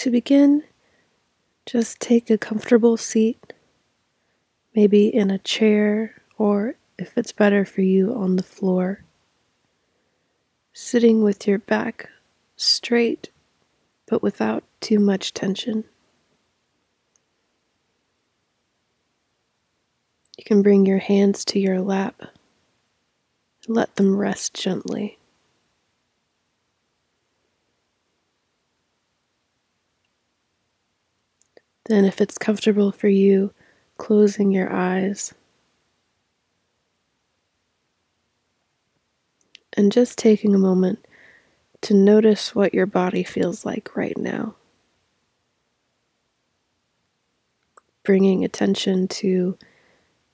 To begin, just take a comfortable seat, maybe in a chair or if it's better for you on the floor. Sitting with your back straight but without too much tension. You can bring your hands to your lap. Let them rest gently. Then, if it's comfortable for you, closing your eyes and just taking a moment to notice what your body feels like right now. Bringing attention to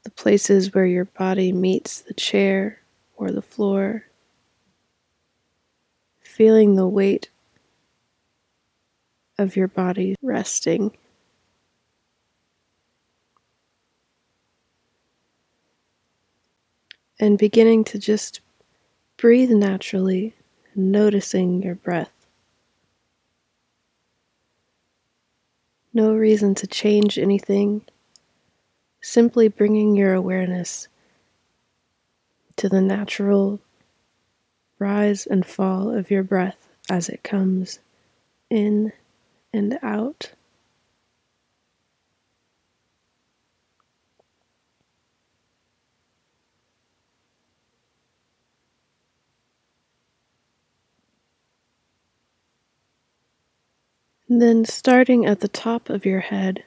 the places where your body meets the chair or the floor. Feeling the weight of your body resting. And beginning to just breathe naturally noticing your breath. No reason to change anything, simply bringing your awareness to the natural rise and fall of your breath as it comes in and out. Then, starting at the top of your head,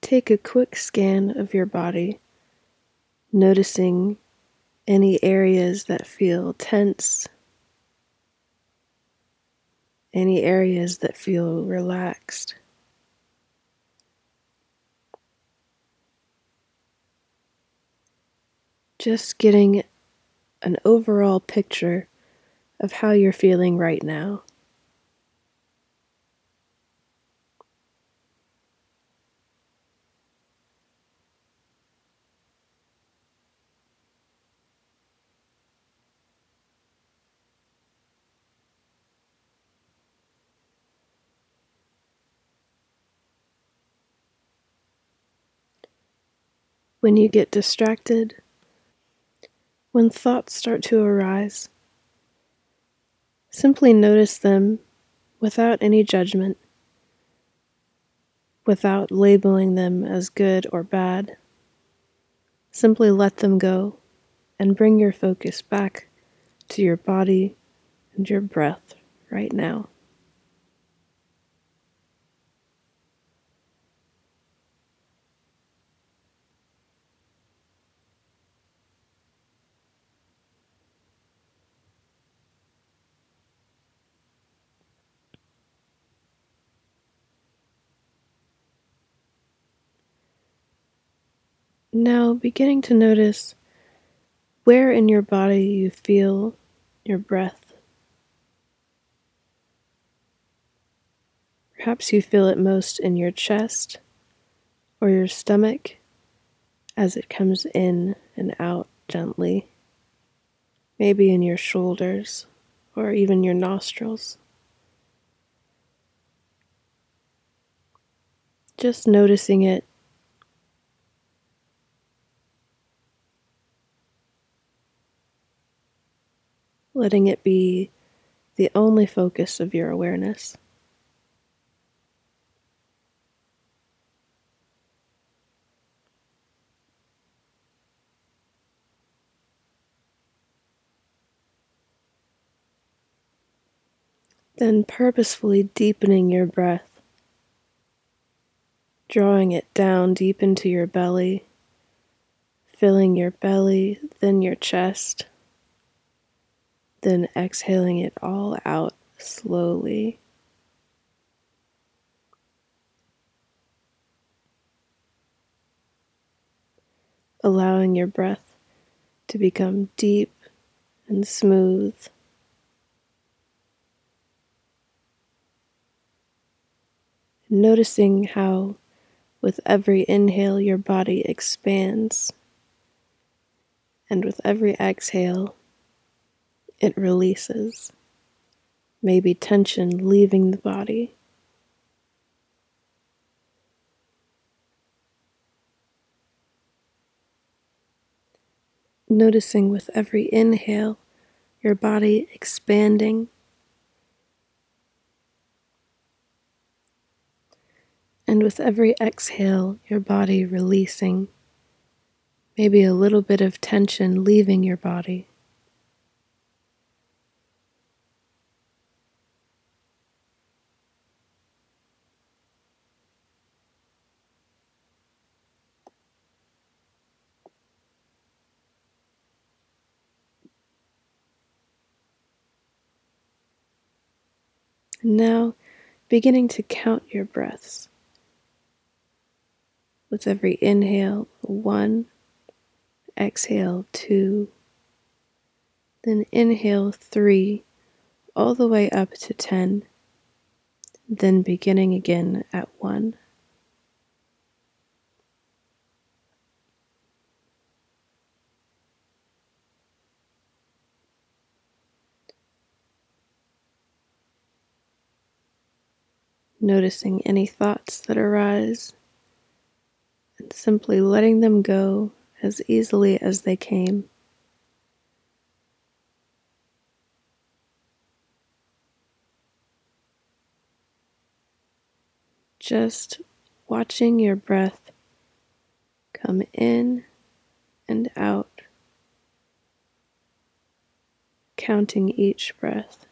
take a quick scan of your body, noticing any areas that feel tense, any areas that feel relaxed. Just getting an overall picture of how you're feeling right now. When you get distracted, when thoughts start to arise. Simply notice them without any judgment, without labeling them as good or bad. Simply let them go and bring your focus back to your body and your breath right now. Now, beginning to notice where in your body you feel your breath. Perhaps you feel it most in your chest or your stomach as it comes in and out gently, maybe in your shoulders or even your nostrils. Just noticing it letting it be the only focus of your awareness. Then purposefully deepening your breath, drawing it down deep into your belly, filling your belly, then your chest then exhaling it all out slowly. Allowing your breath to become deep and smooth. Noticing how, with every inhale, your body expands, and with every exhale, it releases, maybe tension leaving the body. Noticing with every inhale your body expanding. And with every exhale, your body releasing, maybe a little bit of tension leaving your body. And now beginning to count your breaths. With every inhale, one, exhale, two, then inhale, three, all the way up to 10, then beginning again at one. Noticing any thoughts that arise, and simply letting them go as easily as they came. Just watching your breath come in and out, counting each breath.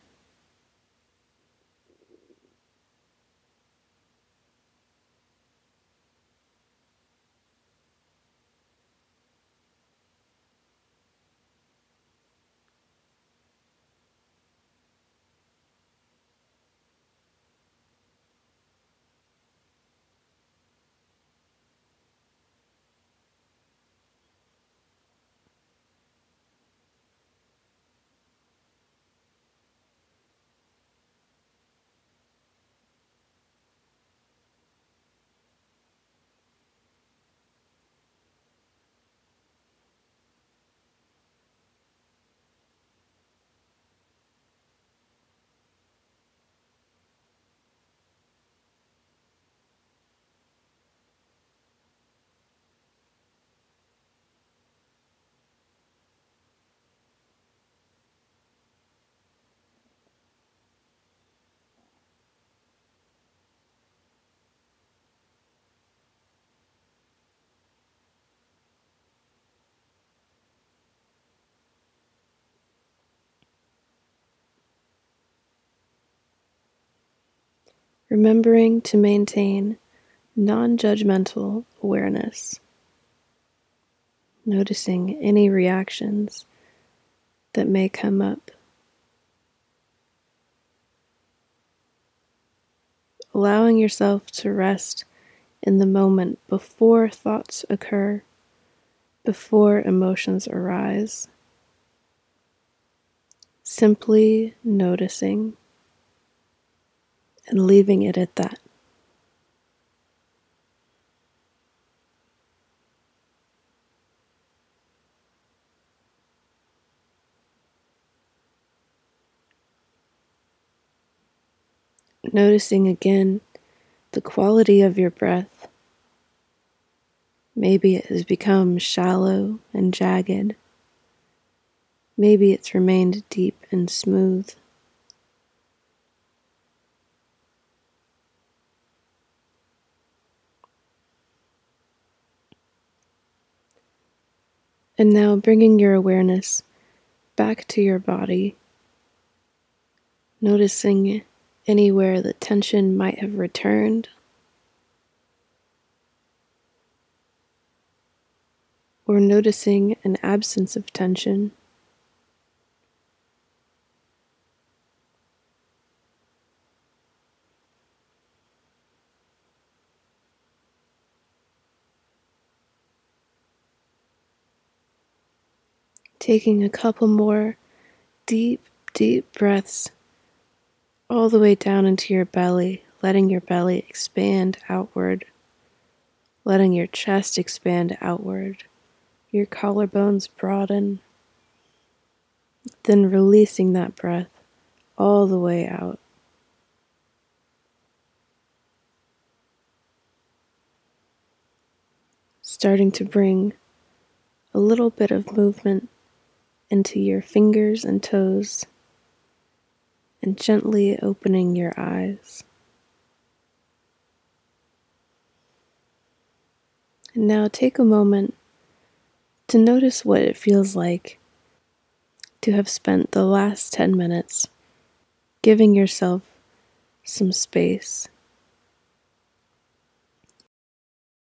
Remembering to maintain non judgmental awareness, noticing any reactions that may come up. Allowing yourself to rest in the moment before thoughts occur, before emotions arise. Simply noticing and leaving it at that. Noticing again the quality of your breath. Maybe it has become shallow and jagged. Maybe it's remained deep and smooth. And now bringing your awareness back to your body, noticing anywhere that tension might have returned. Or noticing an absence of tension. Taking a couple more deep, deep breaths all the way down into your belly, letting your belly expand outward, letting your chest expand outward, your collarbones broaden, then releasing that breath all the way out. Starting to bring a little bit of movement into your fingers and toes and gently opening your eyes. And now take a moment to notice what it feels like to have spent the last 10 minutes giving yourself some space